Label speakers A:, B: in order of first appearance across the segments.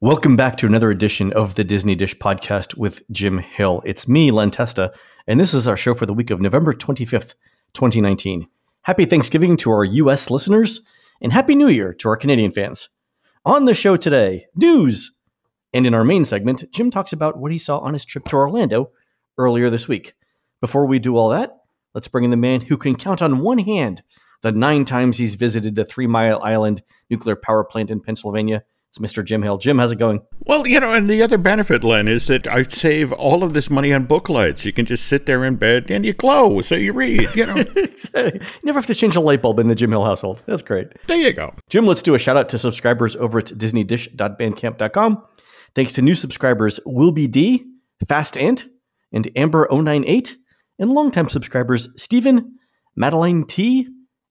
A: Welcome back to another edition of the Disney Dish podcast with Jim Hill. It's me, Len Testa, and this is our show for the week of November 25th, 2019. Happy Thanksgiving to our US listeners, and Happy New Year to our Canadian fans. On the show today, news. And in our main segment, Jim talks about what he saw on his trip to Orlando earlier this week. Before we do all that, let's bring in the man who can count on one hand the nine times he's visited the Three Mile Island nuclear power plant in Pennsylvania it's Mr. Jim Hill. Jim, how's it going?
B: Well, you know, and the other benefit, Len, is that I save all of this money on book lights. You can just sit there in bed and you glow, so you read, you know.
A: you never have to change a light bulb in the Jim Hill household. That's great.
B: There you go.
A: Jim, let's do a shout out to subscribers over at disneydish.bandcamp.com. Thanks to new subscribers Will Be D, Fast Ant, and Amber098, and longtime subscribers Stephen, Madeline T,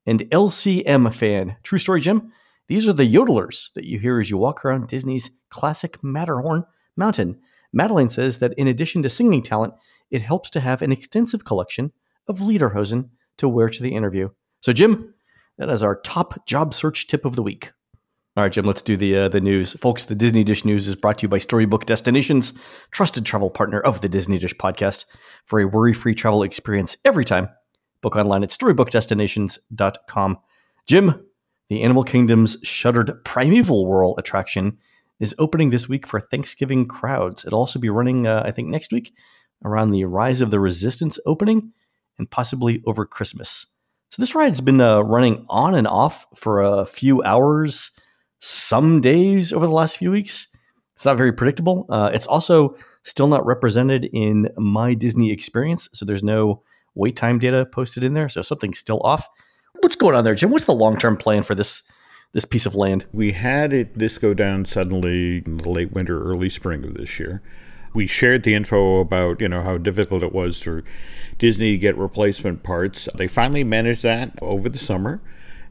A: and LCM fan. True story, Jim. These are the yodelers that you hear as you walk around Disney's classic Matterhorn mountain. Madeline says that in addition to singing talent, it helps to have an extensive collection of lederhosen to wear to the interview. So, Jim, that is our top job search tip of the week. All right, Jim, let's do the uh, the news. Folks, the Disney Dish News is brought to you by Storybook Destinations, trusted travel partner of the Disney Dish podcast. For a worry-free travel experience every time, book online at storybookdestinations.com. Jim, the Animal Kingdom's shuttered Primeval Whirl attraction is opening this week for Thanksgiving crowds. It'll also be running, uh, I think, next week around the Rise of the Resistance opening and possibly over Christmas. So this ride's been uh, running on and off for a few hours, some days over the last few weeks. It's not very predictable. Uh, it's also still not represented in my Disney experience, so there's no wait time data posted in there. So something's still off. What's going on there, Jim? What's the long term plan for this this piece of land?
B: We had it this go down suddenly in the late winter, early spring of this year. We shared the info about you know how difficult it was for Disney to get replacement parts. They finally managed that over the summer.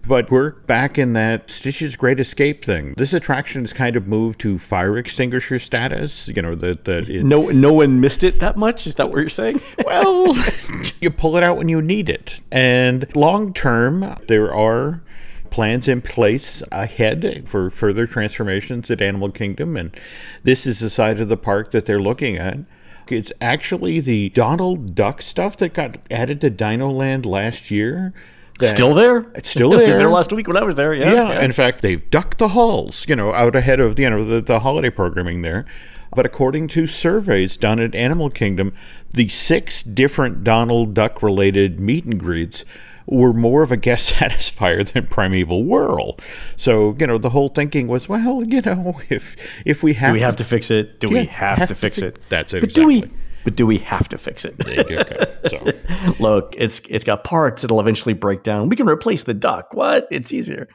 B: But we're back in that Stitch's Great Escape thing. This attraction has kind of moved to fire extinguisher status. You know that
A: no no one missed it that much. Is that what you're saying?
B: well, you pull it out when you need it. And long term, there are plans in place ahead for further transformations at Animal Kingdom, and this is the side of the park that they're looking at. It's actually the Donald Duck stuff that got added to Dino Land last year
A: still there?
B: It's still there.
A: it was there last week when I was there. Yeah,
B: yeah, yeah. In fact, they've ducked the halls, you know, out ahead of you know the, the holiday programming there. But according to surveys done at Animal Kingdom, the six different Donald Duck related meet and greets were more of a guest satisfier than Primeval Whirl. So, you know, the whole thinking was, well, you know, if if we have
A: Do we
B: to,
A: have to fix it? Do yeah, we have, have to, to fix it?
B: That's it.
A: But
B: exactly.
A: do we but do we have to fix it?
B: okay. So
A: look, it's it's got parts. It'll eventually break down. We can replace the duck. What? It's easier.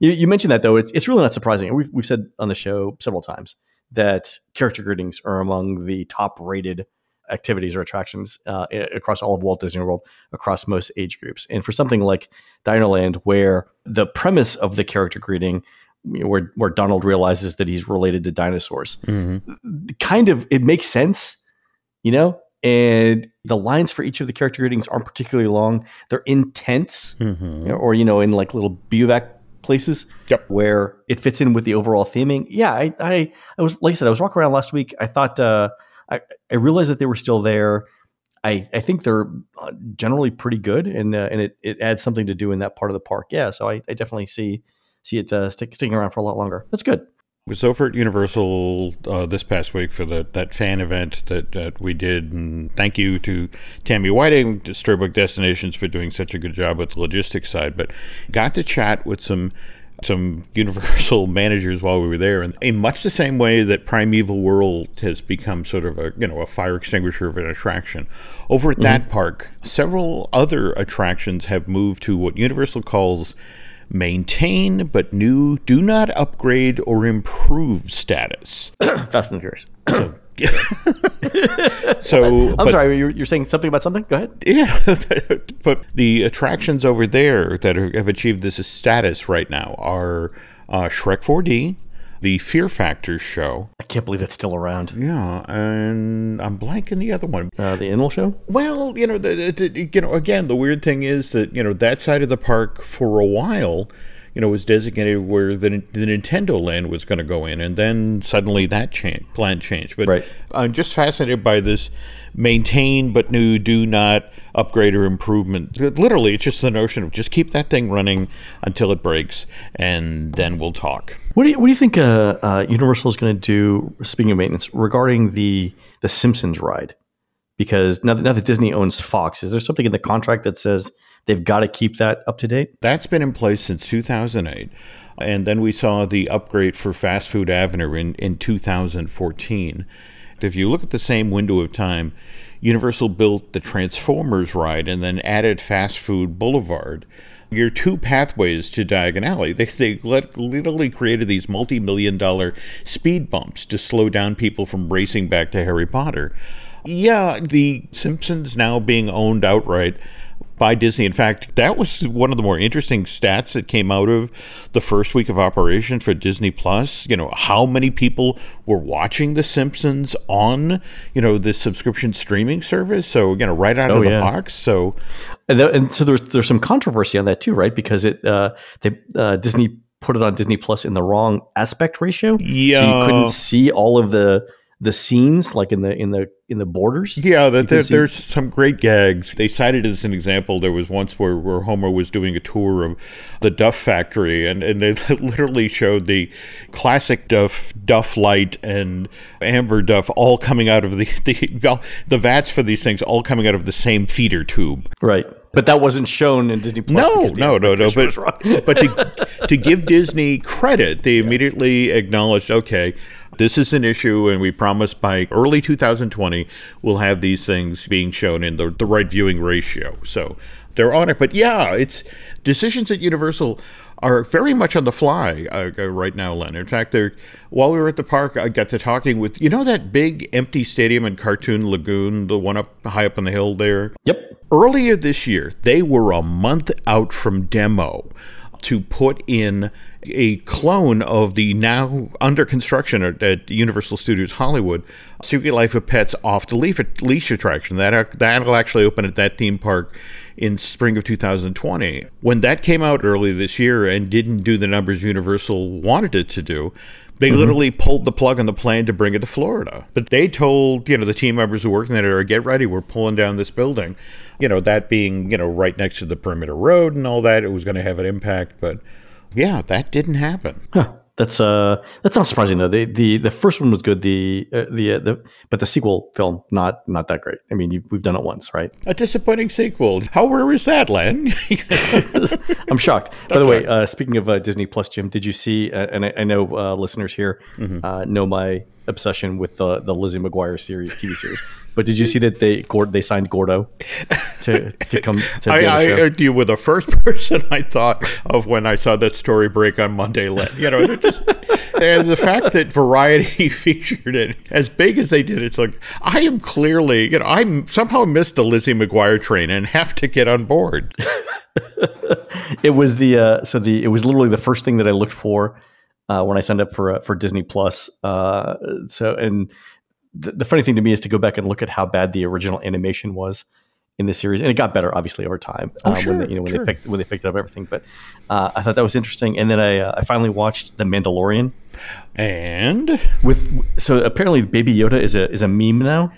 A: You, you mentioned that though. It's it's really not surprising. We've we've said on the show several times that character greetings are among the top rated activities or attractions uh, across all of Walt Disney World, across most age groups. And for something like Dinoland, where the premise of the character greeting where where Donald realizes that he's related to dinosaurs. Mm-hmm. Kind of it makes sense you know? And the lines for each of the character greetings aren't particularly long. They're intense, mm-hmm. or, you know, in like little bivouac places
B: yep.
A: where it fits in with the overall theming. Yeah, I, I, I was, like I said, I was walking around last week. I thought, uh, I, I realized that they were still there. I, I think they're uh, generally pretty good, and uh, and it, it adds something to do in that part of the park. Yeah, so I, I definitely see see it uh, stick, sticking around for a lot longer. That's good
B: was over at Universal uh, this past week for the, that fan event that, that we did. And thank you to Tammy Whiting, to Storybook Destinations, for doing such a good job with the logistics side. But got to chat with some some Universal managers while we were there, and in much the same way that Primeval Whirl has become sort of a you know a fire extinguisher of an attraction. Over at mm-hmm. that park, several other attractions have moved to what Universal calls maintain but new do not upgrade or improve status.
A: Fast and Furious.
B: So, so
A: I'm but, sorry, you're, you're saying something about something? Go ahead.
B: Yeah, but the attractions over there that have achieved this status right now are uh, Shrek 4D, the Fear Factor show.
A: I can't believe it's still around.
B: Yeah, and I'm blanking the other one.
A: Uh, the Animal Show.
B: Well, you know, the, the, you know, again, the weird thing is that you know that side of the park for a while you know, was designated where the, the Nintendo land was going to go in, and then suddenly that change, plan changed. But
A: Right.
B: I'm just fascinated by this maintain but no do not upgrade or improvement. Literally, it's just the notion of just keep that thing running until it breaks, and then we'll talk.
A: What do you, what do you think uh, uh, Universal is going to do? Speaking of maintenance, regarding the the Simpsons ride, because now that, now that Disney owns Fox, is there something in the contract that says they've got to keep that up to date?
B: That's been in place since 2008. And then we saw the upgrade for Fast Food Avenue in, in 2014. If you look at the same window of time, Universal built the Transformers ride and then added Fast Food Boulevard. Your two pathways to Diagon Alley. They, they literally created these multi million dollar speed bumps to slow down people from racing back to Harry Potter. Yeah, the Simpsons now being owned outright by Disney. In fact, that was one of the more interesting stats that came out of the first week of operation for Disney Plus. You know, how many people were watching The Simpsons on, you know, this subscription streaming service. So, you know, right out
A: Oh,
B: of the
A: yeah.
B: box. So,
A: And, th- and so there's there's some controversy on that too, right? Because it uh, they uh, Disney put it on Disney Plus in the wrong aspect ratio,
B: Yeah.
A: so you couldn't see all of the the scenes like in the in the in the borders.
B: Yeah, that there, there's some great gags. They cited as an example. There was once where, where Homer was doing a tour of the Duff factory, and, and they literally showed the classic Duff, Duff Light, and Amber Duff all coming out of the the, the vats for these things all coming out of the same feeder tube.
A: Right. But that wasn't shown in Disney Plus.
B: No, no, no, no. But but to to give Disney credit, they immediately acknowledged, okay, this is an issue, and we promise by early 2020 we'll have these things being shown in the the right viewing ratio. So they're on it. But yeah, it's decisions at Universal are very much on the fly uh, uh, right now, Len. In fact, they're while we were at the park, I got to talking with you know that big empty stadium in Cartoon Lagoon, the one up high up on the hill there.
A: yep.
B: Earlier this year, they were a month out from demo to put in a clone of the now under construction at, Universal Studios Hollywood Secret Life of Pets off the leash attraction. That that'll actually open at that theme park in spring of 2020. When that came out early this year and didn't do the numbers Universal wanted it to do, they mm-hmm. literally pulled the plug on the plan to bring it to Florida. But they told, you know, the team members who worked in that area, get ready, we're pulling down this building. You know, that being, you know, right next to the perimeter road and all that, it was going to have an impact. But yeah, that didn't happen.
A: Huh. That's uh that's not surprising though. The the the first one was good. The uh, the uh, the but the sequel film not not that great. I mean, you, we've done it once, right?
B: A disappointing sequel. How rare is that, Len?
A: I'm shocked. By the way, uh, speaking of uh, Disney Plus, Jim, did you see? Uh, and I, I know uh, listeners here
B: Mm-hmm.
A: uh, know my obsession with the the Lizzie McGuire series, TV series. But did you see that they they signed Gordo to to come to
B: I, I,
A: show?
B: you were the first person I thought of when I saw that story break on Monday. Len. You know, just, and the fact that Variety featured it as big as they did, it's like I am clearly, you know, I somehow missed the Lizzie McGuire train and have to get on board.
A: it was the uh, so the it was literally the first thing that I looked for uh, when I signed up for uh, for Disney Plus. Uh, so and the, the funny thing to me is to go back and look at how bad the original animation was in the series, and it got better obviously over time uh, when
B: sure,
A: they, you know when
B: sure.
A: they picked when they picked up everything. But uh, I thought that was interesting, and then I uh, I finally watched The Mandalorian
B: And
A: with so apparently Baby Yoda is a is a meme now.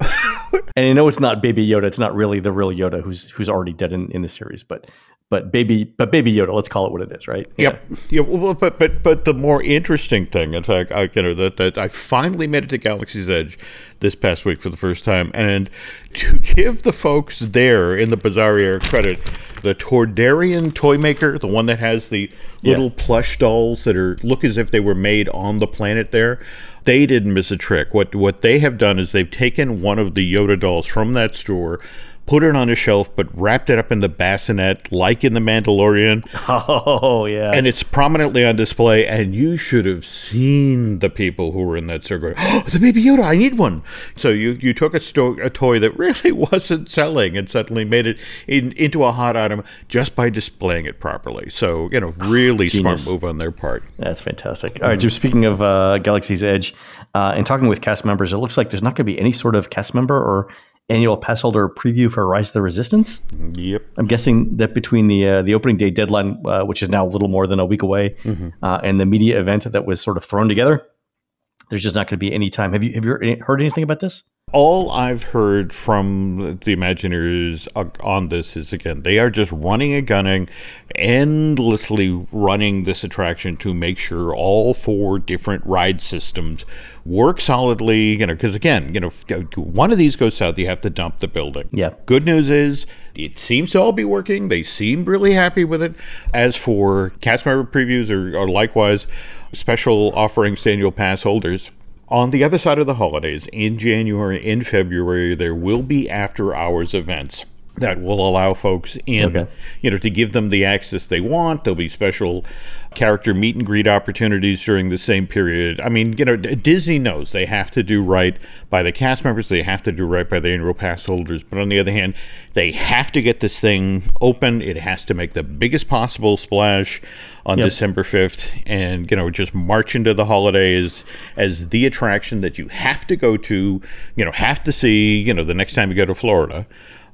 A: and I know it's not Baby Yoda. It's not really the real Yoda who's who's already dead in, in the series, but but baby but Baby Yoda. Let's call it what it is, right?
B: Yep. Yeah. Well, but but but the more interesting thing, in fact, I you know that that I finally made it to Galaxy's Edge this past week for the first time, and to give the folks there in the Bazaar area credit, the Toydarian toy maker, the one that has the little plush dolls that are look as if they were made on the planet there. They didn't miss a trick. What what they have done is they've taken one of the Yoda dolls from that store, put it on a shelf, but wrapped it up in the bassinet like in the Mandalorian,
A: Oh yeah.
B: and it's prominently on display. And you should have seen the people who were in that circle. "Oh, the Baby Yoda! I need one." So you you took a, sto- a toy that really wasn't selling and suddenly made it in, into a hot item just by displaying it properly. So you know, really smart move on their part.
A: That's fantastic. All right, Jim. Speaking of uh, Galaxy's Edge, uh, and talking with cast members, it looks like there's not going to be any sort of cast member or annual pass holder preview for Rise of the Resistance.
B: Yep.
A: I'm guessing that between the uh, the opening day deadline, uh, which is now a little more than a week away, uh, and the media event that was sort of thrown together, there's just not going to be any time. Have you have you heard anything about this?
B: All I've heard from the Imagineers uh, on this is again, they are just running and gunning, endlessly running this attraction to make sure all four different ride systems work solidly. You know, because again, you know, uh, one of these goes south, you have to dump the building.
A: Yeah.
B: Good news is it seems to all be working. They seem really happy with it. As for cast member previews or, or likewise special offerings to annual pass holders, on the other side of the holidays, in January, in February, there will be after hours events that will allow folks in,
A: Okay.
B: you know, to give them the access they want. There'll be special character meet and greet opportunities during the same period. I mean, you know, Disney knows they have to do right by the cast members, they have to do right by the annual pass holders. But on the other hand, they have to get this thing open. It has to make the biggest possible splash on
A: Yep.
B: December 5th and, you know, just march into the holidays as the attraction that you have to go to, you know, have to see, you know, the next time you go to Florida.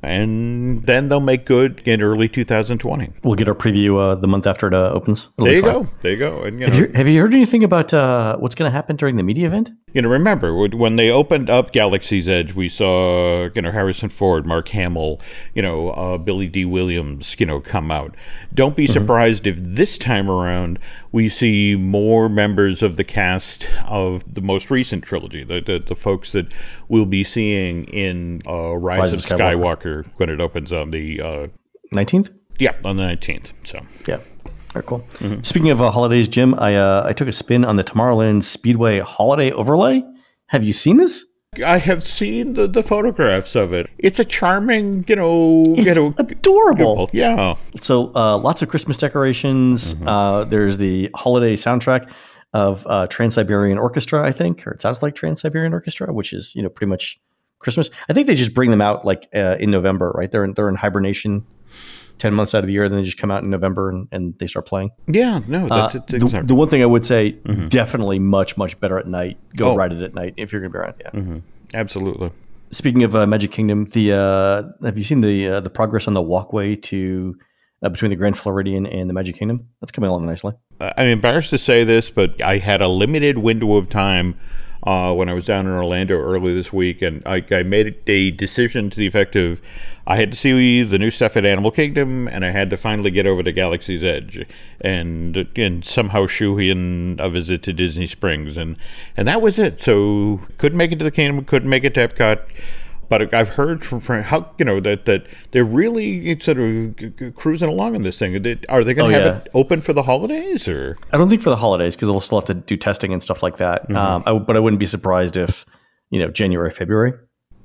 B: And then they'll make good in early 2020.
A: We'll get our preview uh, the month after it uh, opens. It'll
B: There you
A: fun.
B: go. There you go. And, you
A: Have you, have you heard anything about uh, what's going to happen during the media event?
B: You know, remember when- they opened up Galaxy's Edge, we saw you know Harrison Ford, Mark Hamill, you know uh, Billy Dee Williams, you know come out. Don't be surprised if this time around we see more members of the cast of the most recent trilogy, the the, the folks that we'll be seeing in uh, Rise,
A: Rise
B: of
A: Skywalker.
B: Skywalker. when it opens on the uh,
A: 19th?
B: yeah on the nineteenth. So
A: Yeah. Very cool. Speaking of uh, holidays, Jim, I uh, I took a spin on the Tomorrowland Speedway holiday overlay. Have you seen this?
B: I have seen the, the photographs of it. It's a charming, you know, you know,
A: adorable.
B: yeah.
A: So uh, lots of Christmas decorations. Uh, there's the holiday soundtrack of uh, Trans Siberian Orchestra, I think, or it sounds like Trans Siberian Orchestra, which is you know pretty much Christmas. I think they just bring them out like uh, in November, right? They're in, they're in hibernation ten months out of the year, then they just come out in November and, and they start playing.
B: Yeah, no,
A: Uh,
B: that's
A: the,
B: exactly.
A: the one thing I would say, definitely much much better at night. Go
B: Oh.
A: ride it at night if you're going to be around. Yeah.
B: Absolutely.
A: Speaking of uh, Magic Kingdom, the uh, have you seen the uh, the progress on the walkway to uh, between the Grand Floridian and the Magic Kingdom? That's coming along nicely.
B: I'm embarrassed to say this, but I had a limited window of time uh, when I was down in Orlando early this week, and I, I made a decision to the effect of I had to see the new stuff at Animal Kingdom, and I had to finally get over to Galaxy's Edge, and and somehow shoe in a visit to Disney Springs, and and that was it. So couldn't make it to the Kingdom, couldn't make it to Epcot. But I've heard from friends how you know that that they're really sort of cruising along in this thing. Are they going to
A: Oh,
B: have
A: yeah.
B: it open for the holidays or?
A: I don't think for the holidays because they'll still have to do testing and stuff like that. Um, I, but I wouldn't be surprised if you know January, February.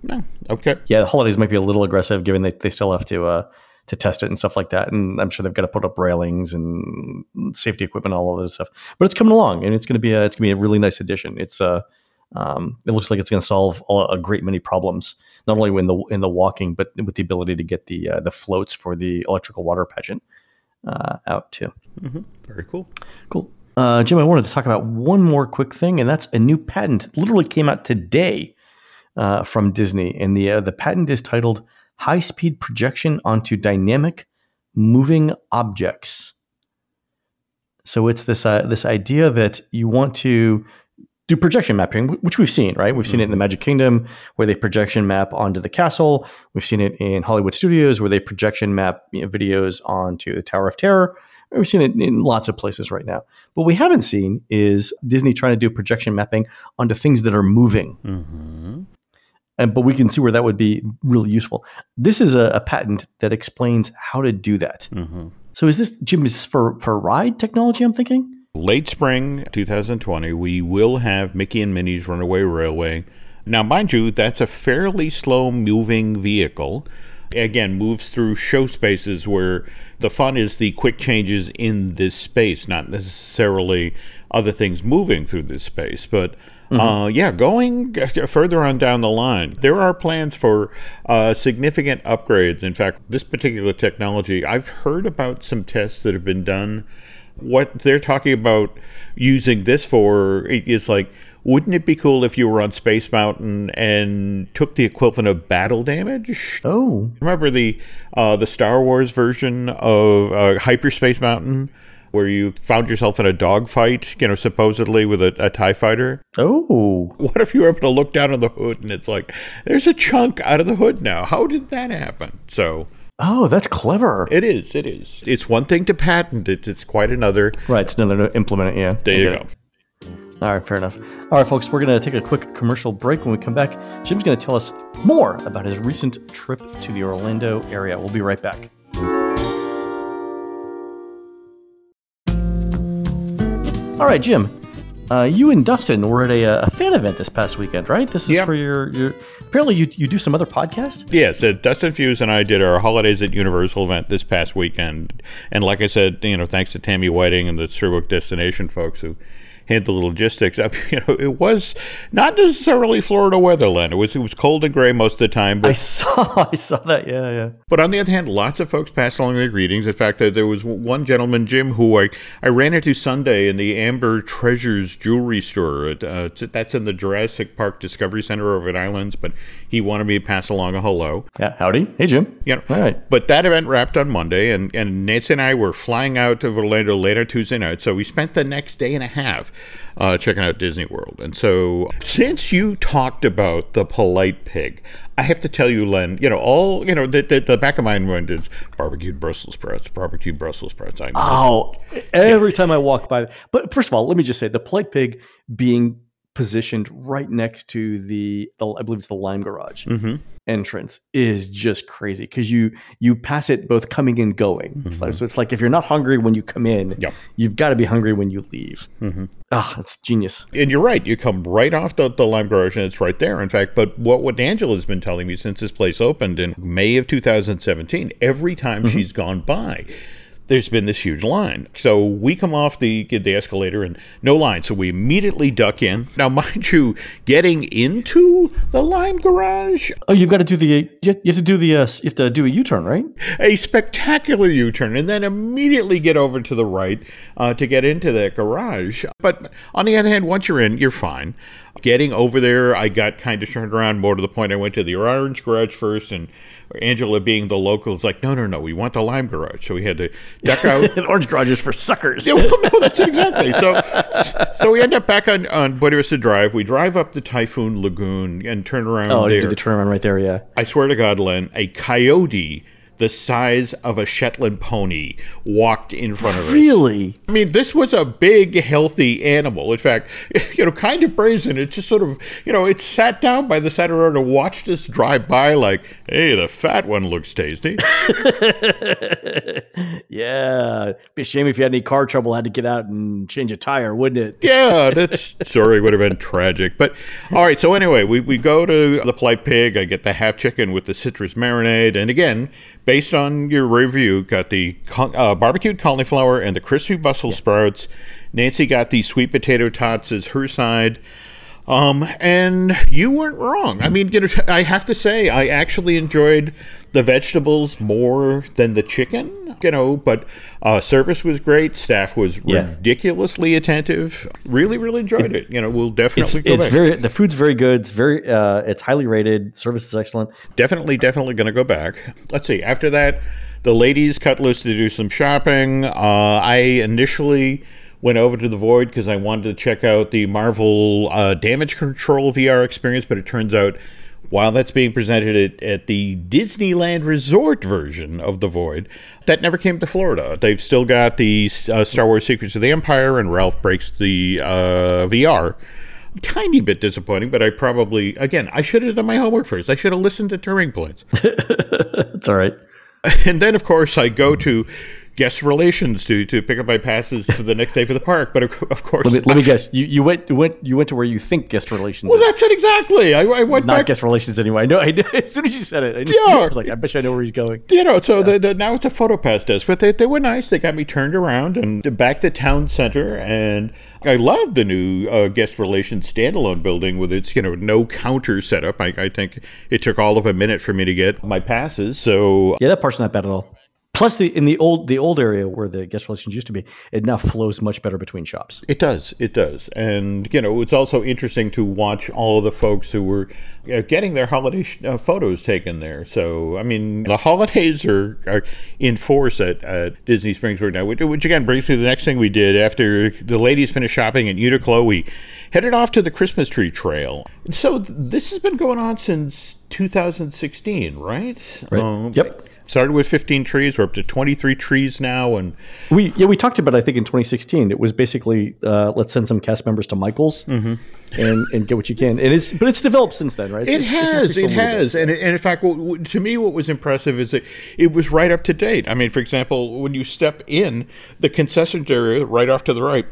B: No. Okay.
A: Yeah, the holidays might be a little aggressive given they, they still have to uh, to test it and stuff like that. And I'm sure they've got to put up railings and safety equipment, all of this stuff. But it's coming along, and it's going to be a, it's going to be a really nice addition. It's uh, um, it looks like it's going to solve a, a great many problems, not only in the in the walking, but with the ability to get the uh, the floats for the electrical water pageant uh, out too.
B: Very cool.
A: Cool. Uh, Jim, I wanted to talk about one more quick thing, and that's a new patent. Literally came out today uh, from Disney, and the uh, the patent is titled "High Speed Projection onto Dynamic Moving Objects." So it's this uh, this idea that you want to do projection mapping, which we've seen, right? We've seen it in the mm-hmm. Magic Kingdom where they projection map onto the castle. We've seen it in Hollywood Studios where they projection map you know, videos onto the Tower of Terror. We've seen it in lots of places right now. What we haven't seen is Disney trying to do projection mapping onto things that are moving. Mm-hmm. And, but we can see where that would be really useful. This is a, a patent that explains how to do that. Mm-hmm. So is this, Jim, is this for, for ride technology, I'm thinking?
B: Late spring 2020, we will have Mickey and Minnie's Runaway Railway. Now, mind you, that's a fairly slow moving vehicle. Again, moves through show spaces where the fun is the quick changes in this space, not necessarily other things moving through this space. But uh, yeah, going further on down the line, there are plans for uh, significant upgrades. In fact, this particular technology, I've heard about some tests that have been done what they're talking about using this for is like wouldn't it be cool if you were on Space Mountain and took the equivalent of battle damage?
A: Oh,
B: Remember the uh, the Star Wars version of uh, Hyperspace Mountain, where you found yourself in a dogfight, you know, supposedly with a, a Tie Fighter.
A: oh,
B: What if you were able to look down on the hood and it's like there's a chunk out of the hood now? How did that happen? So
A: oh, that's clever.
B: it is. It is. It's one thing to patent it. It's quite another.
A: Right, it's another to implement it. Yeah,
B: There you go.
A: it. All right, fair enough. All right, folks, we're going to take a quick commercial break. When we come back, Jim's going to tell us more about his recent trip to the Orlando area. We'll be right back. All right, Jim. Uh, you and Dustin were at a, uh, a fan event this past weekend, right? This is
B: Yeah.
A: for your, your. Apparently, you, you do some other podcast.
B: Yes, uh, Dustin Fuse and I did our Holidays at Universal event this past weekend. And like I said, you know, thanks to Tammy Whiting and the Storybook Destination folks who handled the logistics. I mean, you know, it was not necessarily Florida weatherland. It was it was cold and gray most of the time,
A: I
B: but
A: saw, I saw that. Yeah, yeah.
B: but on the other hand, lots of folks passed along their greetings. In fact, uh, there was one gentleman, Jim, who I, I ran into Sunday in the Amber Treasures jewelry store. Uh, that's in the Jurassic Park Discovery Center over at Islands, but he wanted me to pass along a hello.
A: Yeah. Howdy. Hey, Jim.
B: Yeah.
A: All right.
B: But that event wrapped on Monday, and, and Nancy and I were flying out of Orlando later Tuesday night. So we spent the next day and a half uh, checking out Disney World. And so, since you talked about the polite pig, I have to tell you, Len, you know, all, you know, the, the, the back of my mind is barbecued Brussels sprouts, barbecued Brussels sprouts. I
A: Oh, every time I walk by. But first of all, let me just say the polite pig being positioned right next to the, the I believe it's the Lime Garage
B: Mhm.
A: entrance is just crazy because you you pass it both coming and going. It's like, so it's like if you're not hungry when you come in,
B: Yep.
A: you've got to be hungry when you leave. Ah, it's genius.
B: And you're right. You come right off the, the Lime Garage, and it's right there. In fact, but what what Angela's been telling me since this place opened in May of 2017, every time she's gone by, there's been this huge line. So we come off the the escalator and no line. So we immediately duck in. Now, mind you, getting into the Lime Garage,
A: Oh, you've got to do the you have, to do the uh, you have to do a U-turn, right?
B: a spectacular U-turn, and then immediately get over to the right uh, to get into that garage. But on the other hand, once you're in, you're fine. Getting over there, I got kind of turned around more to the point. I went to the orange garage first, and Angela, being the local, is like, "No, no, no, we want the lime garage." So we had to duck out.
A: the orange garage is for suckers.
B: Yeah, well, no, that's it exactly. So, so we end up back on on Buena Vista Drive. We drive up the Typhoon Lagoon and turn around
A: Oh, you
B: there.
A: do the turnaround right there. Yeah.
B: I swear to God, Len, a coyote the size of a Shetland pony walked in front of us.
A: Really?
B: I mean, this was a big, healthy animal. In fact, you know, kind of brazen. It just sort of, you know, it sat down by the side of the road and watched us drive by like, hey, the fat one looks tasty.
A: yeah. Be a shame if you had any car trouble, had to get out and change a tire, wouldn't it?
B: yeah, that story would have been tragic. But all right, so anyway, we, we go to the polite pig. I get the half chicken with the citrus marinade. And again, based on your review, got the uh, barbecued cauliflower and the crispy Brussels sprouts. Nancy got the sweet potato tots as her side. Um, and you weren't wrong. I mean, you know, I have to say, I actually enjoyed the vegetables more than the chicken, you know, but uh, service was great. Staff was
A: Yeah.
B: ridiculously attentive. Really, really enjoyed it. You know, we'll
A: It's
B: definitely go
A: it's
B: back.
A: very the food's very good. It's very uh, it's highly rated. Service is excellent.
B: definitely, definitely going to go back. Let's see. After that, the ladies cut loose to do some shopping. Uh, I initially went over to the Void because I wanted to check out the Marvel uh, Damage Control VR experience, but it turns out while that's being presented at, at the Disneyland Resort version of the Void, that never came to Florida. They've still got the uh, Star Wars Secrets of the Empire, and Ralph breaks the uh, VR tiny bit disappointing, but I probably again I should have done my homework first. I should have listened to Touring Points.
A: It's all right.
B: and then of course I go to guest relations to to pick up my passes for the next day for the park. But of, of course,
A: Let me, let me guess. You, you went you went you went to where you think guest relations.
B: well,
A: is.
B: that's it exactly. I, I went
A: Not
B: back.
A: guest relations anyway. I know. I knew, as soon as you said it, I, knew,
B: Yeah.
A: I was like, I bet you I know where he's going.
B: you know, so the, the, now it's a photo pass desk, but they, they were nice. They got me turned around and back to town center, and I love the new uh, guest relations standalone building with its you know no counter setup. I, I think it took all of a minute for me to get my passes, so
A: Yeah, that part's not bad at all. Plus, the in the old the old area where the guest relations used to be, it now flows much better between shops.
B: It does, it does, and you know it's also interesting to watch all of the folks who were uh, getting their holiday sh- uh, photos taken there. So I mean, the holidays are, are in force at, at Disney Springs right now, which, which again brings me to the next thing we did after the ladies finished shopping at Uniqlo. We headed off to the Christmas tree trail. So th- this has been going on since 2016, right?
A: Right.
B: Um,
A: Yep.
B: Started with 15 trees. We're up to 23 trees now, and
A: We yeah we talked about it, I think in 2016 it was basically uh, let's send some cast members to Michael's and and get what you can and it's but it's developed since then right
B: It
A: It's- it's
B: has, it
A: bit.
B: has, and, and in fact, to me, what was impressive is that it was right up to date. I mean, for example, when you step in the concession area, right off to the right,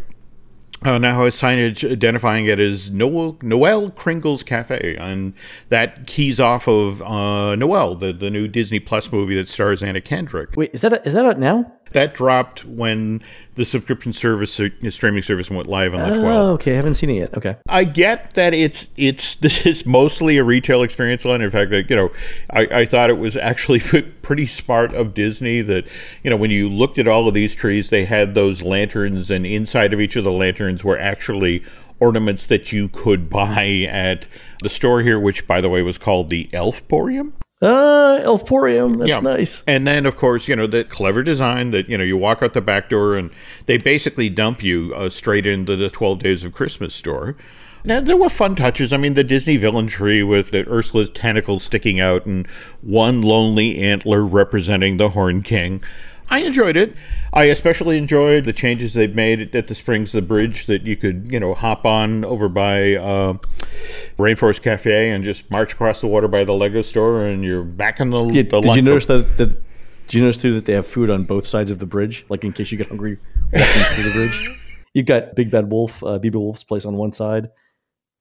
B: uh, now has signage identifying it as Noelle, Noelle Kringle's Cafe, and that keys off of uh, Noelle, the, the new Disney Plus movie that stars Anna Kendrick.
A: Wait, is that is that out now?
B: That dropped when the subscription service, uh, streaming service, went live on the 12th.
A: Oh, okay, I haven't seen it yet. Okay.
B: I get that it's it's this is mostly a retail experience line. In fact, like, you know, I, I thought it was actually pretty smart of Disney that you know when you looked at all of these trees, they had those lanterns, and inside of each of the lanterns were actually ornaments that you could buy at the store here, which by the way was called the Elfporium.
A: Uh, Elfporium. That's
B: Yeah.
A: nice.
B: And then, of course, you know, the clever design that, you know, you walk out the back door and they basically dump you uh, straight into the 12 Days of Christmas store. Now, there were fun touches. I mean, the Disney villain tree with the Ursula's tentacles sticking out and one lonely antler representing the Horned King. I enjoyed it. I especially enjoyed the changes they've made at the Springs, the bridge that you could, you know, hop on over by uh, Rainforest Cafe and just march across the water by the Lego store, and you're back in the.
A: Did,
B: the
A: did you
B: Lunko-
A: notice that, that? Did you notice too that they have food on both sides of the bridge, like in case you get hungry walking through the bridge? You've got Big Bad Wolf, uh, BB Wolf's place on one side,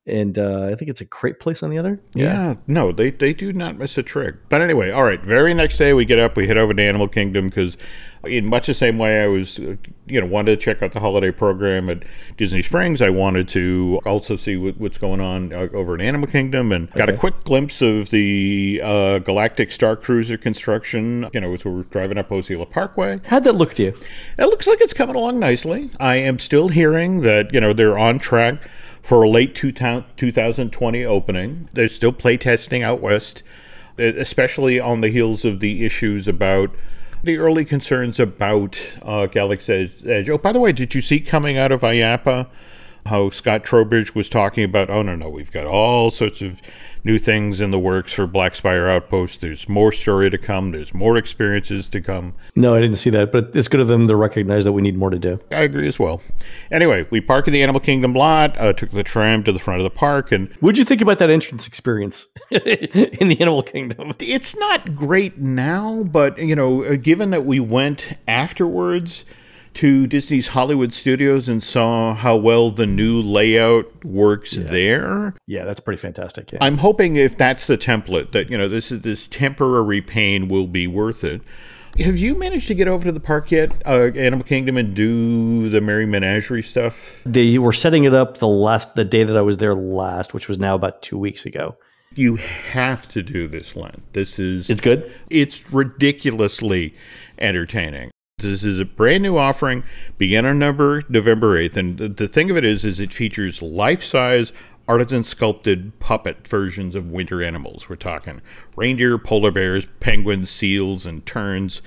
A: and uh, I think it's a crepe place on the other.
B: Yeah, no, they they do not miss a trick. But anyway, all right. Very next day, we get up, we head over to Animal Kingdom because, in much the same way I was, uh, you know, wanted to check out the holiday program at Disney Springs. I wanted to also see what, what's going on uh, over in Animal Kingdom, and got a quick glimpse of the uh, Galactic Star Cruiser construction. You know, as we were driving up Osceola Parkway.
A: How'd that look to you?
B: It looks like it's coming along nicely. I am still hearing that, you know, they're on track for a late 2000 2020 opening. They're still playtesting out west, especially on the heels of the issues about the early concerns about uh, Galaxy's Edge. Oh, by the way, did you see coming out of IAAPA how Scott Trowbridge was talking about, oh, no, no, we've got all sorts of new things in the works for Black Spire Outpost. There's more story to come. There's more experiences to come.
A: No, I didn't see that, but it's good of them to recognize that we need more to do.
B: I agree as well. Anyway, we parked in the Animal Kingdom lot, uh, took the tram to the front of the park, and
A: What'd you think about that entrance experience in the Animal Kingdom?
B: it's not great now, but you know, uh, given that we went afterwards to Disney's Hollywood Studios and saw how well the new layout works there,
A: Yeah, that's pretty fantastic. Yeah.
B: I'm hoping if that's the template that you know this is this temporary pain will be worth it. Have you managed to get over to the park yet, uh, Animal Kingdom, and do the Merry Menagerie stuff?
A: they were setting it up the last the day that I was there last, which was now about two weeks ago.
B: You have to do this, Len. This is
A: It's good.
B: it's ridiculously entertaining. This is a brand new offering, began on November 8th. And the, the thing of it is, is it features life-size artisan sculpted puppet versions of winter animals. We're talking reindeer, polar bears, penguins, seals, and terns,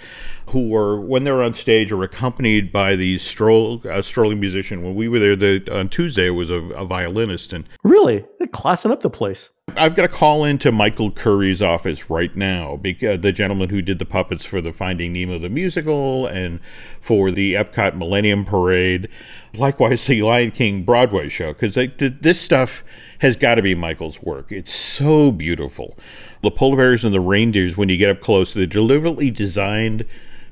B: who are, when they're on stage, are accompanied by these stroll, uh, strolling musician. When we were there the, on Tuesday, it was a, a violinist. And
A: Really, they're classing up the place.
B: I've got to call into Michael Curry's office right now, because the gentleman who did the puppets for the Finding Nemo the musical and for the Epcot Millennium Parade, likewise the Lion King Broadway show, because this stuff has got to be Michael's work. It's so beautiful. The polar bears and the reindeers, when you get up close, they're deliberately designed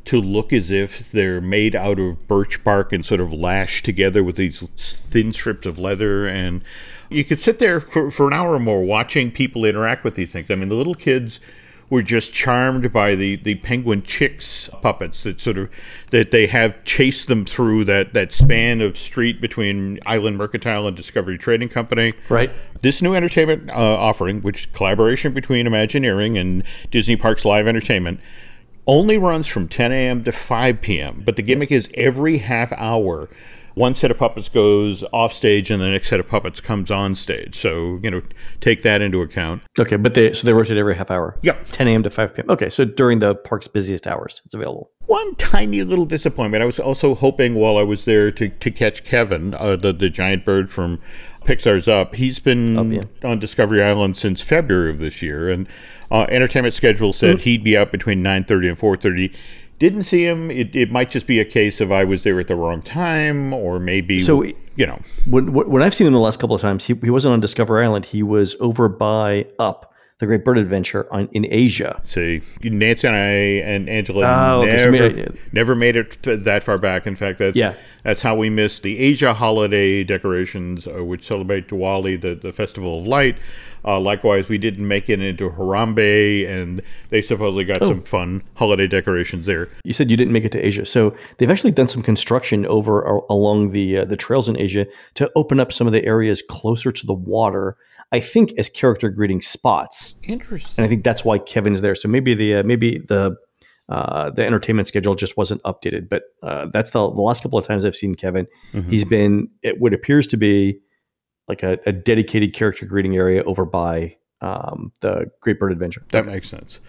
B: to look as if they're made out of birch bark and sort of lashed together with these thin strips of leather. And you could sit there for, for an hour or more watching people interact with these things. I mean, the little kids were just charmed by the, the penguin chicks puppets that sort of that they have chased them through that, that span of street between Island Mercantile and Discovery Trading Company.
A: Right.
B: This new entertainment uh, offering, which collaboration between Imagineering and Disney Parks Live Entertainment, only runs from 10 a.m. to 5 p.m. But the gimmick is every half hour, one set of puppets goes off stage and the next set of puppets comes on stage. So, you know, take that into account.
A: Okay, but they so they rotate every half hour.
B: Yep.
A: 10 a.m. to 5 p.m. Okay, so during the park's busiest hours, it's available.
B: One tiny little disappointment. I was also hoping while I was there to, to catch Kevin, uh, the, the giant bird from Pixar's Up. He's been
A: yeah.
B: on Discovery Island since February of this year, and uh, entertainment schedule said he'd be out between 9.30 and 4.30. Didn't see him. It, it might just be a case of I was there at the wrong time, or maybe,
A: So-
B: you know,
A: When when I've seen him the last couple of times, he, he wasn't on Discover Island. He was over by Up, the Great Bird Adventure on, in Asia.
B: see, Nancy and I and Angela
A: Oh, okay, so
B: never, never made it that far back. In fact, that's
A: Yeah.
B: that's how we missed the Asia holiday decorations, uh, which celebrate Diwali, the, the festival of light. Uh, likewise, we didn't make it into Harambe, and they supposedly got
A: Oh.
B: some fun holiday decorations there.
A: You said you didn't make it to Asia, so they've actually done some construction over a- along the uh, the trails in Asia to open up some of the areas closer to the water. I think as character greeting spots,
B: Interesting.
A: and I think that's why Kevin's there. So maybe the uh, maybe the uh, the entertainment schedule just wasn't updated. But uh, that's the, the last couple of times I've seen Kevin.
B: Mm-hmm.
A: He's been at what appears to be like a, a dedicated character greeting area over by um, the Great Bird Adventure.
B: That makes sense.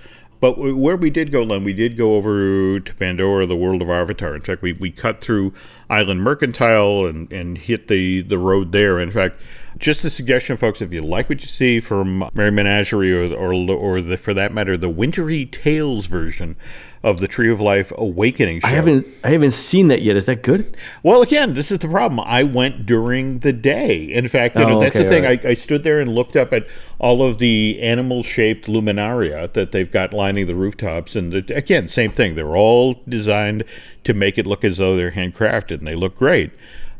B: But where we did go, Len, we did go over to Pandora, the world of Avatar. In fact, we, we cut through Island Mercantile and, and hit the, the road there. In fact, just a suggestion, folks, if you like what you see from Merry Menagerie or, or, or the, for that matter, the Wintry Tales version of the Tree of Life Awakening show.
A: I haven't I haven't seen that yet. Is that good?
B: Well, again, this is the problem. I went during the day. In fact, you know,
A: Oh,
B: that's
A: okay,
B: the thing.
A: right.
B: I, I stood there and looked up at all of the animal-shaped luminaria that they've got lining the rooftops, and the, again, same thing. They're all designed to make it look as though they're handcrafted, and they look great.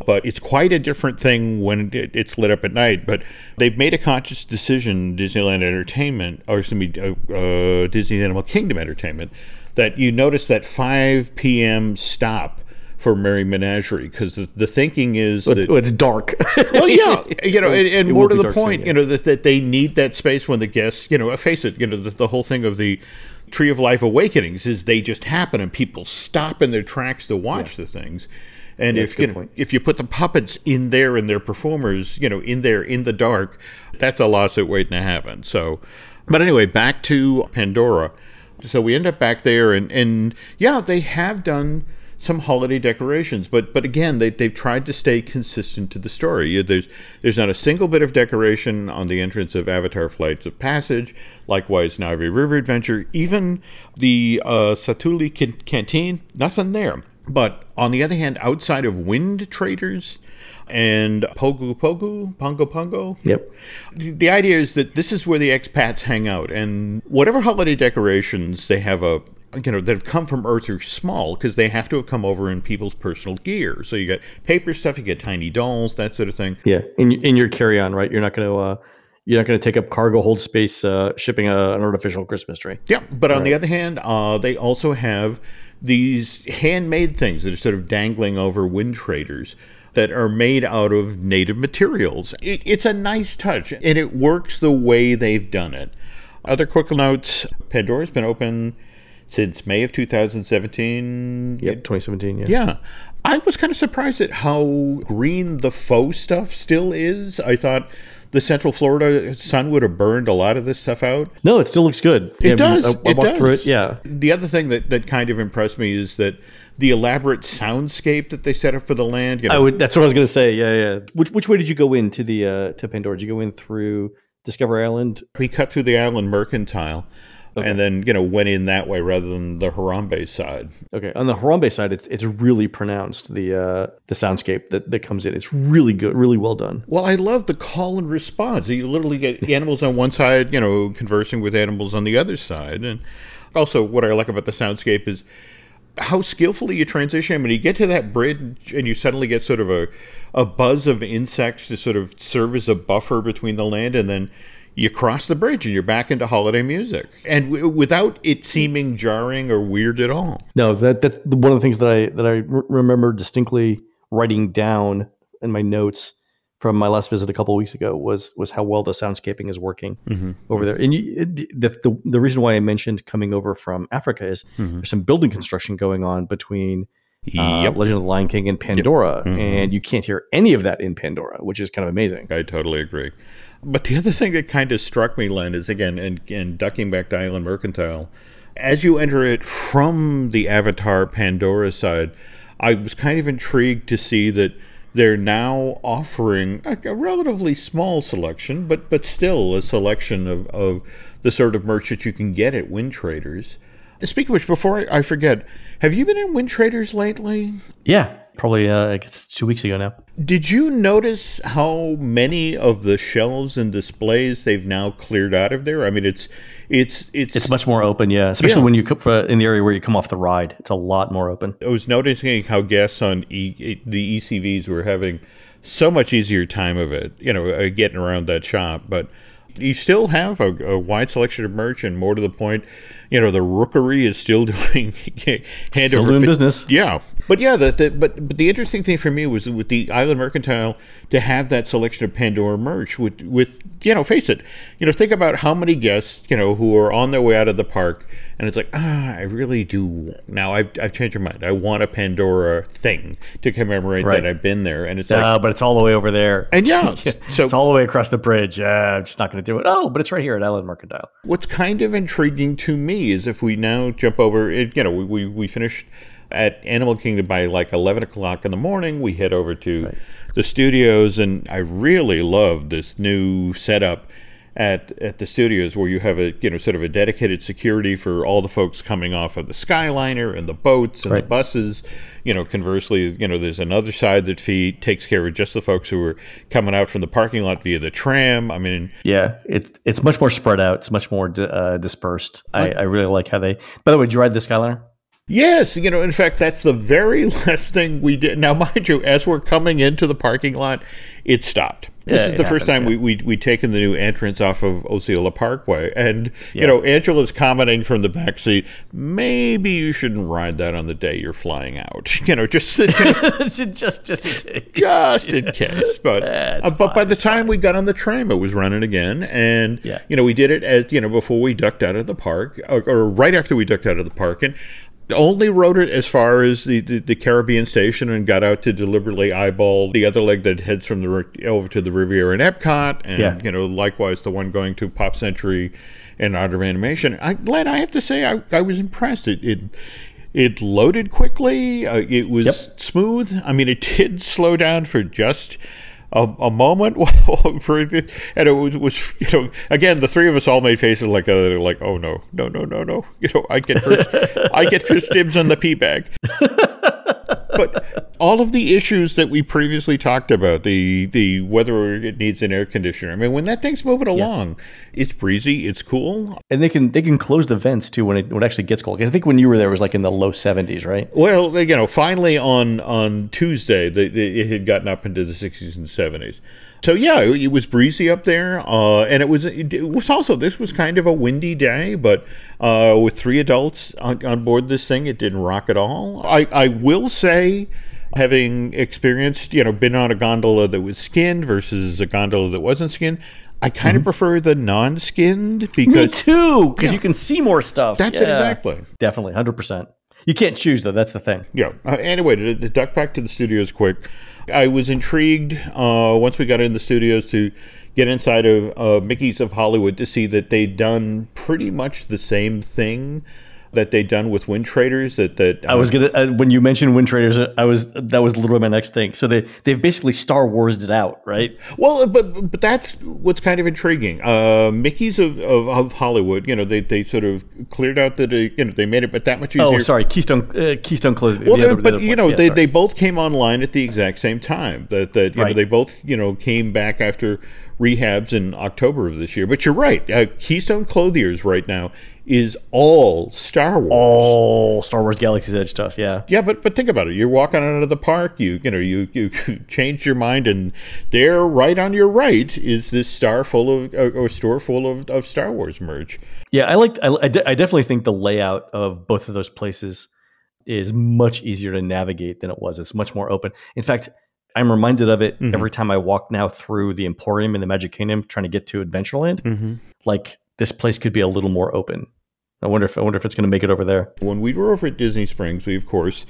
B: But it's quite a different thing when it's lit up at night. But they've made a conscious decision, Disneyland Entertainment, or excuse me, uh, uh, Disney Animal Kingdom Entertainment, that you notice that 5 p.m. stop for Merry Menagerie because the, the thinking is
A: It's,
B: that
A: it's dark.
B: well, yeah, you know, and, and more to the
A: dark soon,
B: point,
A: yeah.
B: you know, that, that they need that space when the guests, you know, uh, face it, you know, the, the whole thing of the Tree of Life Awakenings is they just happen and people stop in their tracks to watch the things. And if you know, if you put the puppets in there and their performers, you know, in there in the dark, that's a lawsuit waiting to happen. So, but anyway, back to Pandora. So we end up back there, and and yeah, they have done some holiday decorations, but but again, they they've tried to stay consistent to the story. There's there's not a single bit of decoration on the entrance of Avatar Flights of Passage. Likewise, Na'vi River Adventure, even the uh, Satu'li Can- Canteen, nothing there. But on the other hand, outside of Wind Traders and Pogu Pogu, Pongu Pongu,
A: yep.
B: the idea is that this is where the expats hang out, and whatever holiday decorations they have a you know that have come from Earth are small because they have to have come over in people's personal gear. So you got paper stuff, you get tiny dolls, that sort of thing.
A: Yeah, in in your carry on, right? You're not going to uh, you're not going to take up cargo hold space uh, shipping a, an artificial Christmas tree.
B: Yeah, but on the other hand, uh, they also have these handmade things that are sort of dangling over wind traders that are made out of native materials. It, it's a nice touch, and it works the way they've done it. Other quick notes: Pandora's been open since May of 2017.
A: Yep, 2017. Yeah.
B: Yeah. I was kind of surprised at how green the faux stuff still is. I thought the Central Florida sun would have burned a lot of this stuff out.
A: No, it still looks good.
B: It
A: Yeah,
B: does.
A: I, I
B: it
A: walked
B: does.
A: through it. Yeah.
B: The other thing that, that kind of impressed me is that the elaborate soundscape that they set up for the land. You know,
A: I would. That's what I was going to say. Yeah, yeah. Which which way did you go into the uh, to Pandora? Did you go in through Discover Island?
B: we cut through the island mercantile and then, you know, went in that way rather than the Harambe side.
A: Okay, on the Harambe side, it's it's really pronounced the uh, the soundscape that, that comes in. It's really good, really well done.
B: Well, I love the call and response. You literally get animals on one side, you know, conversing with animals on the other side. And also, what I like about the soundscape is how skillfully you transition. When you get to that bridge and you suddenly get sort of a, a buzz of insects to sort of serve as a buffer between the land, and then you cross the bridge and you're back into holiday music. And w- without it seeming jarring or weird at all.
A: No, that that's one of the things that I that I remember distinctly writing down in my notes from my last visit a couple weeks ago was was how well the soundscaping is working mm-hmm. over there. And you, the, the the reason why I mentioned coming over from Africa is mm-hmm. there's some building construction going on between uh,
B: Yep.
A: Legend of the Lion King and Pandora, mm-hmm. and you can't hear any of that in Pandora, which is kind of amazing.
B: I totally agree. But the other thing that kind of struck me, Len, is again, and, and ducking back to Island Mercantile, as you enter it from the Avatar Pandora side, I was kind of intrigued to see that they're now offering a, a relatively small selection, but but still a selection of, of the sort of merch that you can get at Wind Traders. Speaking of which, before I, I forget, have you been in Wind Traders lately?
A: Yeah, probably uh, I guess it's two weeks ago now.
B: Did you notice how many of the shelves and displays they've now cleared out of there? I mean, it's it's it's.
A: It's much more open, yeah. Especially
B: Yeah.
A: when you for, in the area where you come off the ride, it's a lot more open.
B: I was noticing how guests on e, the ECVs were having so much easier time of it, you know, uh, getting around that shop. But you still have a, a wide selection of merch, and more to the point, you know, the rookery is still doing hand
A: Still
B: over
A: doing
B: fi-
A: business.
B: Yeah, but yeah, the, the, but but the interesting thing for me was with the Island Mercantile to have that selection of Pandora merch with with you know, face it, you know, think about how many guests you know who are on their way out of the park, and it's like ah, I really do now. I've I've changed my mind. I want a Pandora thing to commemorate
A: Right.
B: that I've been there, and it's like
A: Uh, but it's all the way over there.
B: and yeah, so
A: it's all the way across the bridge. Uh, I'm just not going to do it. Oh, but it's right here at Island Mercantile.
B: What's kind of intriguing to me is if we now jump over, it, you know, we, we, we finished at Animal Kingdom by like 11 o'clock in the morning. We head over to the studios, and I really love this new setup at at the studios where you have a you know sort of a dedicated security for all the folks coming off of the Skyliner and the boats and the buses. You know, conversely, you know, there's another side that feed takes care of just the folks who are coming out from the parking lot via the tram. I mean,
A: Yeah, it, it's much more spread out. It's much more di- uh, dispersed. I, I really like how they. By the way, did you ride the Skyliner?
B: Yes, you know, in fact, that's the very last thing we did. Now, mind you, as we're coming into the parking lot, it stopped. This
A: Yeah,
B: is the first
A: happens,
B: time we, we we taken the new entrance off of Osceola Parkway, and
A: Yeah.
B: you know, Angela's commenting from the back seat, maybe you shouldn't ride that on the day you're flying out. You know, just
A: just, just in case.
B: just in case. But uh, but by the time we got on the tram, it was running again, and
A: Yeah.
B: you know we did it as you know before we ducked out of the park, or, or right after we ducked out of the park, and only rode it as far as the, the, the Caribbean station and got out to deliberately eyeball the other leg that heads from the over to the Riviera and Epcot, and
A: Yeah.
B: you know likewise the one going to Pop Century and Art of Animation. I, Len, I have to say I, I was impressed. It, it it loaded quickly. Uh, it was
A: Yep.
B: smooth. I mean, it did slow down for just a, a moment, and it was, was, you know, again, the three of us all made faces like, uh, like, oh no, no, no, no, no, you know, I get first, I get first dibs on the pee bag. but all of the issues that we previously talked about, the the whether it needs an air conditioner. I mean, when that thing's moving along, it's breezy, it's cool.
A: And they can they can close the vents too when it when it actually gets cold. 'Cause I think when you were there it was like in the low 70s, right?
B: Well, you know, finally on on Tuesday, the, the, it had gotten up into the 60s and 70s. So yeah, it, was breezy up there, uh, and it was it, was also this was kind of a windy day, but uh, with three adults on, on board this thing, it didn't rock at all. I I will say. Having experienced, you know, been on a gondola that was skinned versus a gondola that wasn't skinned, I kind of prefer the non-skinned because Me
A: too, because
B: Yeah.
A: you can see more stuff.
B: that's it exactly.
A: Definitely, 100%. You can't choose though. That's the thing.
B: Yeah. Uh, anyway, to, to duck back to the studios quick, I was intrigued uh, once we got in the studios to get inside of uh, Mickey's of Hollywood to see that they'd done pretty much the same thing that they'd done with Wind Traders. That that
A: I was gonna uh, when you mentioned Wind Traders, uh, I was that was literally my next thing. So they they've basically Star Wars it out, right?
B: Well, but but that's what's kind of intriguing. Uh, Mickey's of, of, of Hollywood, you know, they, they sort of cleared out that uh, you know they made it, but that much easier.
A: Oh, sorry, Keystone uh, Keystone Close.
B: Well,
A: the other- the
B: but
A: other
B: you know,
A: Yeah,
B: they,
A: sorry.
B: they both came online at the exact same time. That that you know they both you know came back after rehabs in October of this year. But you're right. Uh, Keystone Clothiers right now is all Star Wars.
A: all Star Wars Galaxy's Edge stuff. Yeah,
B: Yeah, but but think about it. You're walking out of the park. You you know you you changed your mind, and there, right on your right, is this star full of uh, or store full of, of Star Wars merch.
A: yeah. I like. I, I de- I definitely think the layout of both of those places is much easier to navigate than it was. It's much more open. In fact, I'm reminded of it every time I walk now through the Emporium in the Magic Kingdom, trying to get to Adventureland.
B: Mhm.
A: Like this place could be a little more open. I wonder if I wonder if it's going to make it over there.
B: When we were over at Disney Springs, we of course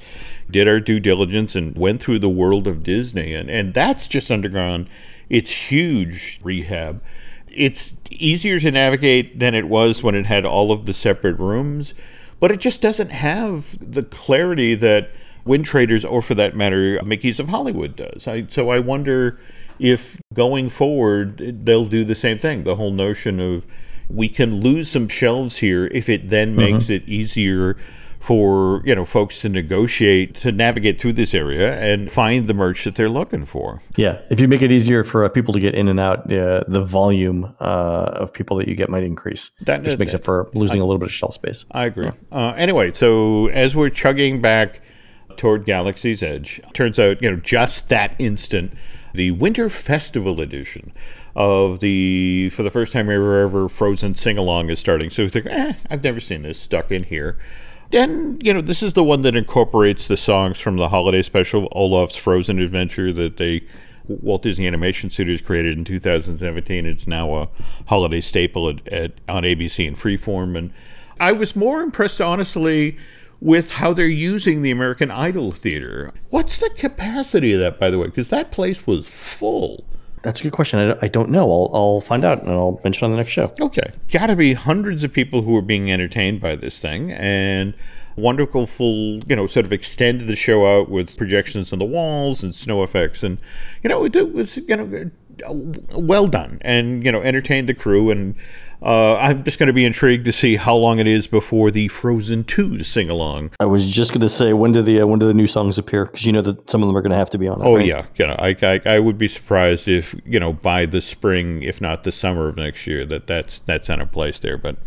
B: did our due diligence and went through the world of Disney, and and that's just undergone its huge rehab. It's easier to navigate than it was when it had all of the separate rooms, but it just doesn't have the clarity that Wind Traders, or for that matter, Mickey's of Hollywood does. I, so I wonder if going forward they'll do the same thing. The whole notion of we can lose some shelves here if it then makes it easier for you know folks to negotiate to navigate through this area and find the merch that they're looking for.
A: Yeah, if you make it easier for uh, people to get in and out, uh, the volume uh, of people that you get might increase.
B: That-
A: which makes up for losing a little bit of shelf space.
B: I agree. Uh, anyway, so as we're chugging back toward Galaxy's Edge, turns out, you know, just that instant, the Winter Festival edition of the, for the first time ever, ever Frozen sing along is starting. So it's like, eh, I've never seen this stuck in here. And, you know, this is the one that incorporates the songs from the holiday special, Olaf's Frozen Adventure, that they Walt Disney Animation Studios created in 2017. It's now a holiday staple at, at on ABC and Freeform. And I was more impressed, honestly, with how they're using the American Idol Theater. What's the capacity of that, by the way? Because that place was full.
A: That's a good question. I, I don't know. I'll, I'll find out and I'll mention on the next show.
B: Okay. Got to be hundreds of people who are being entertained by this thing and wonderful full, you know, sort of extended the show out with projections on the walls and snow effects and you know, it was you know uh, well done and you know, entertained the crew and uh, I'm just going to be intrigued to see how long it is before the Frozen 2 sing along.
A: I was just going to say when do the uh, when do the new songs appear? Because you know that some of them are going to have to be on. It,
B: Oh
A: right?
B: yeah, you know, I, I I would be surprised if you know by the spring, if not the summer of next year, that that's that's in a place there. But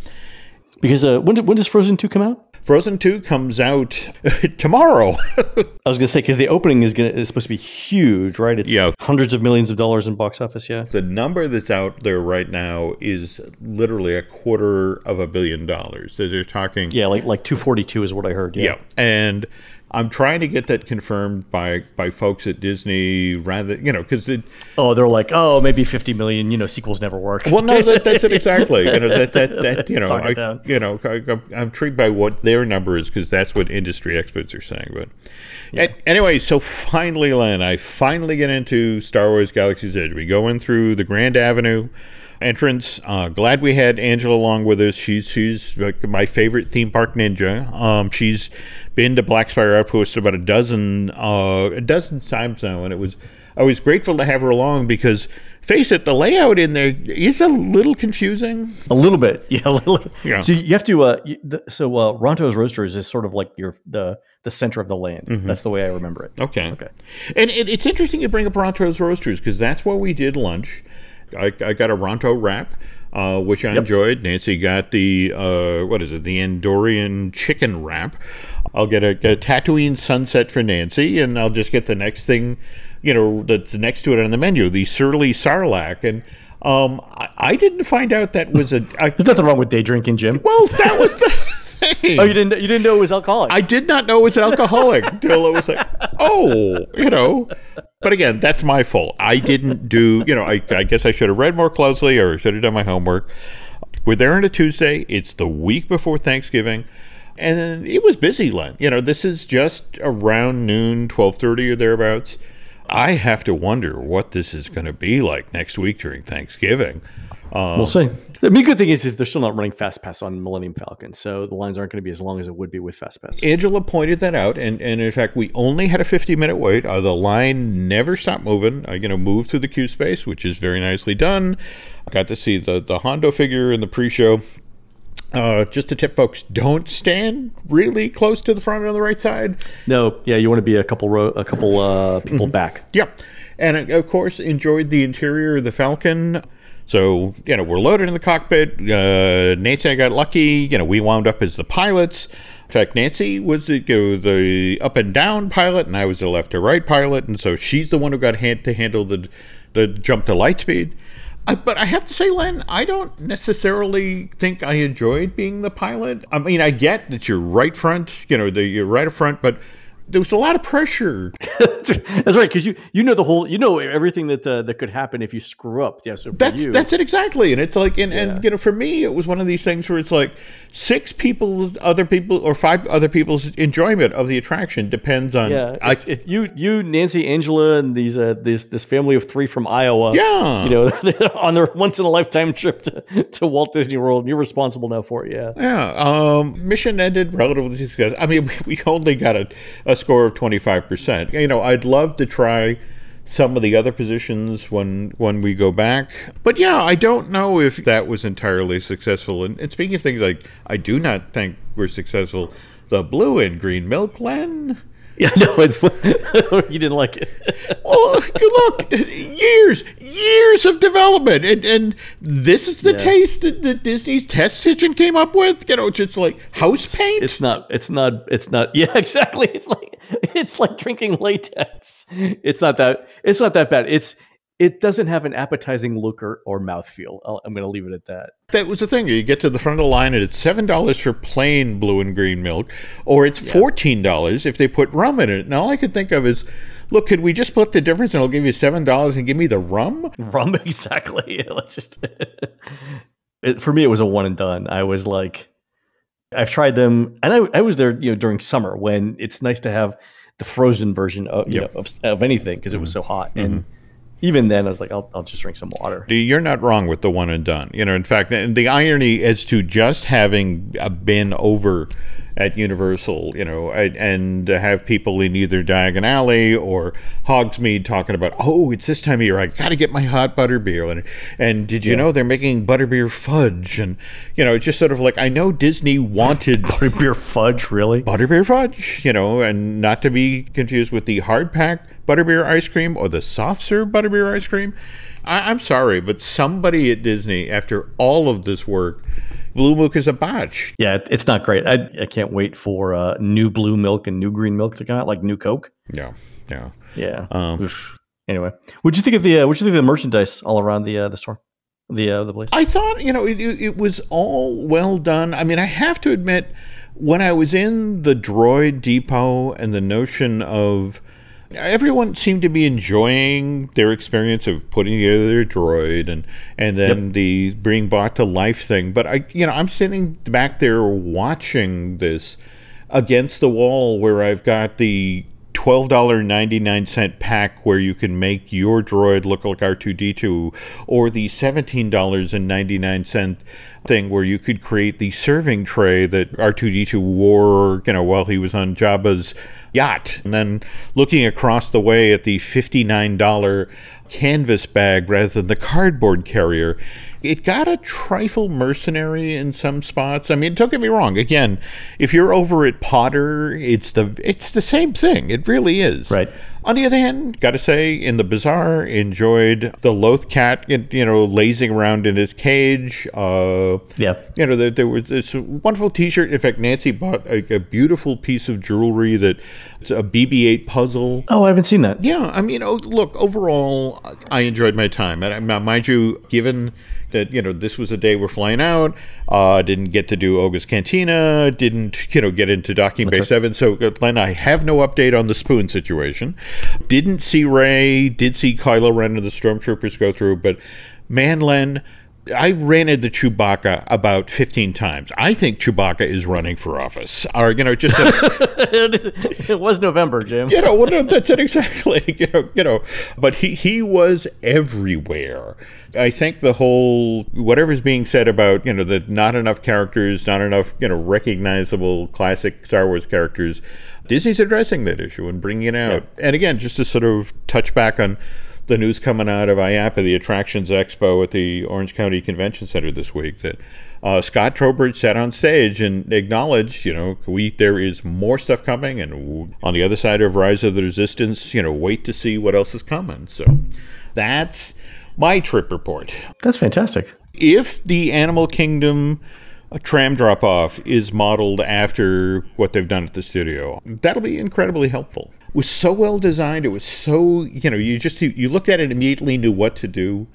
A: Because uh, when did, when does Frozen two come out?
B: Frozen Two comes out tomorrow.
A: I was going to say because the opening is going to, is supposed to be huge, right? It's
B: Yeah.
A: hundreds of millions of dollars in box office. Yeah.
B: the number that's out there right now is literally a quarter of a billion dollars. So they're talking
A: Yeah, like like two forty two is what I heard. Yeah.
B: Yeah, and I'm trying to get that confirmed by by folks at Disney, rather you know, because.
A: Oh, they're like, oh, maybe fifty million. You know, sequels never work.
B: Well, no, that, that's it exactly. You know that that, that you know,
A: Talk
B: I, you know, I, I'm intrigued by what their number is because that's what industry experts are saying. But a- anyway, so finally, Len, I finally get into Star Wars Galaxy's Edge. We go in through the Grand Avenue entrance. Uh, glad we had Angela along with us. She's she's like my favorite theme park ninja. Um, she's been to Black Spire Outpost about a dozen uh, a dozen times now, and it was I was grateful to have her along because face it, the layout in there is a little confusing.
A: A little bit, yeah. Little.
B: Yeah.
A: So you have to. Uh, you, the, so uh, Ronto's Roasters is sort of like your the the center of the land. That's the way I remember it.
B: Okay.
A: Okay.
B: And it, it's interesting you bring up Ronto's Roasters because that's where we did lunch. I, I got a Ronto wrap, uh, which I enjoyed. Nancy got the, uh, what is it, the Endorian chicken wrap. I'll get a, a Tatooine sunset for Nancy, and I'll just get the next thing, you know, that's next to it on the menu, the Surly Sarlacc. And um, I, I didn't find out that was a. I,
A: There's nothing wrong with day drinking, Jim.
B: well, that was the thing.
A: Oh, you didn't you didn't know it was alcoholic.
B: I did not know it was an alcoholic until it was like, oh, you know. But again, that's my fault. I didn't do, you know, I, I guess I should have read more closely or should have done my homework. We're there on a Tuesday. It's the week before Thanksgiving. And it was busy, Len. You know, this is just around noon, 1230 or thereabouts. I have to wonder what this is going to be like next week during Thanksgiving.
A: We'll see. The good thing is, is they're still not running Fast Pass on Millennium Falcon, so the lines aren't going to be as long as it would be with Fast Pass.
B: Angela pointed that out, and, and in fact, we only had a 50 minute wait. Uh, the line never stopped moving. I, you know, moved through the queue space, which is very nicely done. I got to see the, the Hondo figure in the pre show. Uh, just a tip folks, don't stand really close to the front on the right side.
A: No, yeah, you want to be a couple row, a couple uh, people back.
B: Yeah. And of course, enjoyed the interior of the Falcon. So, you know, we're loaded in the cockpit. Uh, Nancy I got lucky. You know, we wound up as the pilots. In fact, Nancy was the, you know, the up and down pilot, and I was the left to right pilot. And so she's the one who got hand to handle the, the jump to light speed. I, but I have to say, Len, I don't necessarily think I enjoyed being the pilot. I mean, I get that you're right front, you know, the, you're right up front, but there was a lot of pressure.
A: that's right, because you you know the whole you know everything that uh, that could happen if you screw up. Yeah, so
B: that's
A: you,
B: that's it exactly, and it's like and, yeah. and you know for me it was one of these things where it's like six people's other people or five other people's enjoyment of the attraction depends on
A: yeah I, it, you you Nancy Angela and these uh this this family of three from Iowa
B: yeah
A: you know on their once in a lifetime trip to, to Walt Disney World you're responsible now for it yeah
B: yeah um, mission ended relatively successful I mean we only got a, a score of 25%. You know, I'd love to try some of the other positions when when we go back. But yeah, I don't know if that was entirely successful. And, and speaking of things like I do not think we're successful, the blue and green milk, Len.
A: Yeah, no, it's you didn't like it.
B: well, look, years, years of development, and and this is the yeah. taste that, that, Disney's test kitchen came up with. You know, it's just like house
A: it's,
B: paint.
A: It's not. It's not. It's not. Yeah, exactly. It's like it's like drinking latex. It's not that. It's not that bad. It's it doesn't have an appetizing look or, or mouthfeel. i am going to leave it at that.
B: That was the thing. You get to the front of the line and it's seven dollars for plain blue and green milk, or it's fourteen dollars if they put rum in it. And all I could think of is, look, could we just split the difference and I'll give you seven dollars and give me the rum?
A: Rum, exactly. Just. it, for me, it was a one and done. I was like, I've tried them, and I, I was there, you know, during summer when it's nice to have the frozen version of you yep. know of, of anything because it was mm-hmm. so hot and. Mm-hmm even then, I was like, I'll, I'll just drink some water.
B: You're not wrong with the one and done. You know, in fact, the irony as to just having uh, been over at Universal, you know, and have people in either Diagon Alley or Hogsmeade talking about, oh, it's this time of year, I got to get my hot butterbeer. And, and did you yeah. know they're making butterbeer fudge? And, you know, it's just sort of like, I know Disney wanted
A: butterbeer fudge, really?
B: Butterbeer fudge, you know, and not to be confused with the hard pack butterbeer ice cream or the soft serve butterbeer ice cream. I, am sorry, but somebody at Disney, after all of this work, Blue Milk is a botch.
A: Yeah, it's not great. I, I can't wait for uh, new blue milk and new green milk to come out, like new Coke.
B: Yeah, yeah,
A: yeah. Um, anyway, what'd you think of the uh, what'd you think of the merchandise all around the uh, the store, the uh, the place?
B: I thought you know it, it was all well done. I mean, I have to admit, when I was in the Droid Depot and the notion of everyone seemed to be enjoying their experience of putting together their droid and and then yep. the being brought to life thing. But I, you know, I'm sitting back there watching this against the wall where I've got the $12.99 pack where you can make your droid look like R2D2, or the $17.99 thing where you could create the serving tray that R2D2 wore, you know, while he was on Jabba's yacht. And then looking across the way at the $59 canvas bag rather than the cardboard carrier it got a trifle mercenary in some spots. I mean, don't get me wrong. Again, if you're over at Potter, it's the it's the same thing. It really is.
A: Right.
B: On the other hand, got to say, in the bazaar, enjoyed the Loth cat, you know, lazing around in his cage. Uh,
A: yeah.
B: You know, there, there, was this wonderful T-shirt. In fact, Nancy bought a, a beautiful piece of jewelry that it's a BB-8 puzzle.
A: Oh, I haven't seen that.
B: Yeah, I mean, oh, look, overall, I enjoyed my time. And mind you, given that you know this was a day we're flying out. Uh, didn't get to do Oga's Cantina. Didn't you know get into docking Bay Seven. So uh, Len, I have no update on the spoon situation. Didn't see Rey. Did see Kylo Ren and the stormtroopers go through, but man, Len. I ran the Chewbacca about 15 times. I think Chewbacca is running for office. Or, you know, just.
A: A, it was November, Jim.
B: You know, well, no, that's it exactly. You know, you know, but he, he was everywhere. I think the whole whatever's being said about you know that not enough characters, not enough you know recognizable classic Star Wars characters, Disney's addressing that issue and bringing it out. Yeah. And again, just to sort of touch back on the news coming out of IAAPA, the Attractions Expo at the Orange County Convention Center this week, that uh, Scott Trowbridge sat on stage and acknowledged, you know, we there is more stuff coming, and on the other side of Rise of the Resistance, you know, wait to see what else is coming. So that's my trip report.
A: That's fantastic.
B: If the Animal Kingdom tram drop off is modeled after what they've done at the studio, that'll be incredibly helpful. It was so well designed. It was so, you know, you just, you looked at it immediately knew what to do.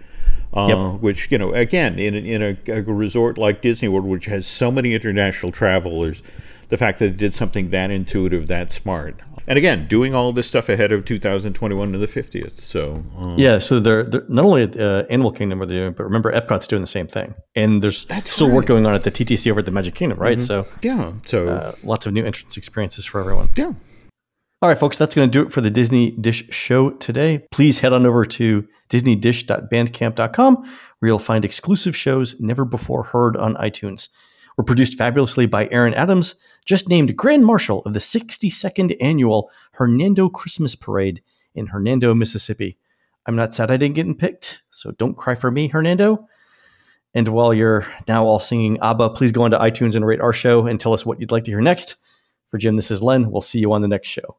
B: Uh, yep. Which you know, again, in in a, a, resort like Disney World, which has so many international travelers, the fact that it did something that intuitive, that smart, And again, doing all this stuff ahead of 2021 to the 50th. So um,
A: Yeah, so they're, they're not only at uh, Animal Kingdom are they doing, but remember Epcot's doing the same thing, and there's
B: That's
A: still work going on at the TTC over at the Magic Kingdom, right? So
B: yeah, so
A: uh, lots of new entrance experiences for everyone.
B: yeah.
A: All right, folks, that's going to do it for the Disney Dish show today. Please head on over to disneydish.bandcamp.com where you'll find exclusive shows never before heard on iTunes. We're produced fabulously by Aaron Adams, just named Grand Marshal of the 62nd annual Hernando Christmas Parade in Hernando, Mississippi. I'm not sad I didn't get picked, so don't cry for me, Hernando. And while you're now all singing ABBA, please go onto iTunes and rate our show and tell us what you'd like to hear next. For Jim, this is Len. We'll see you on the next show.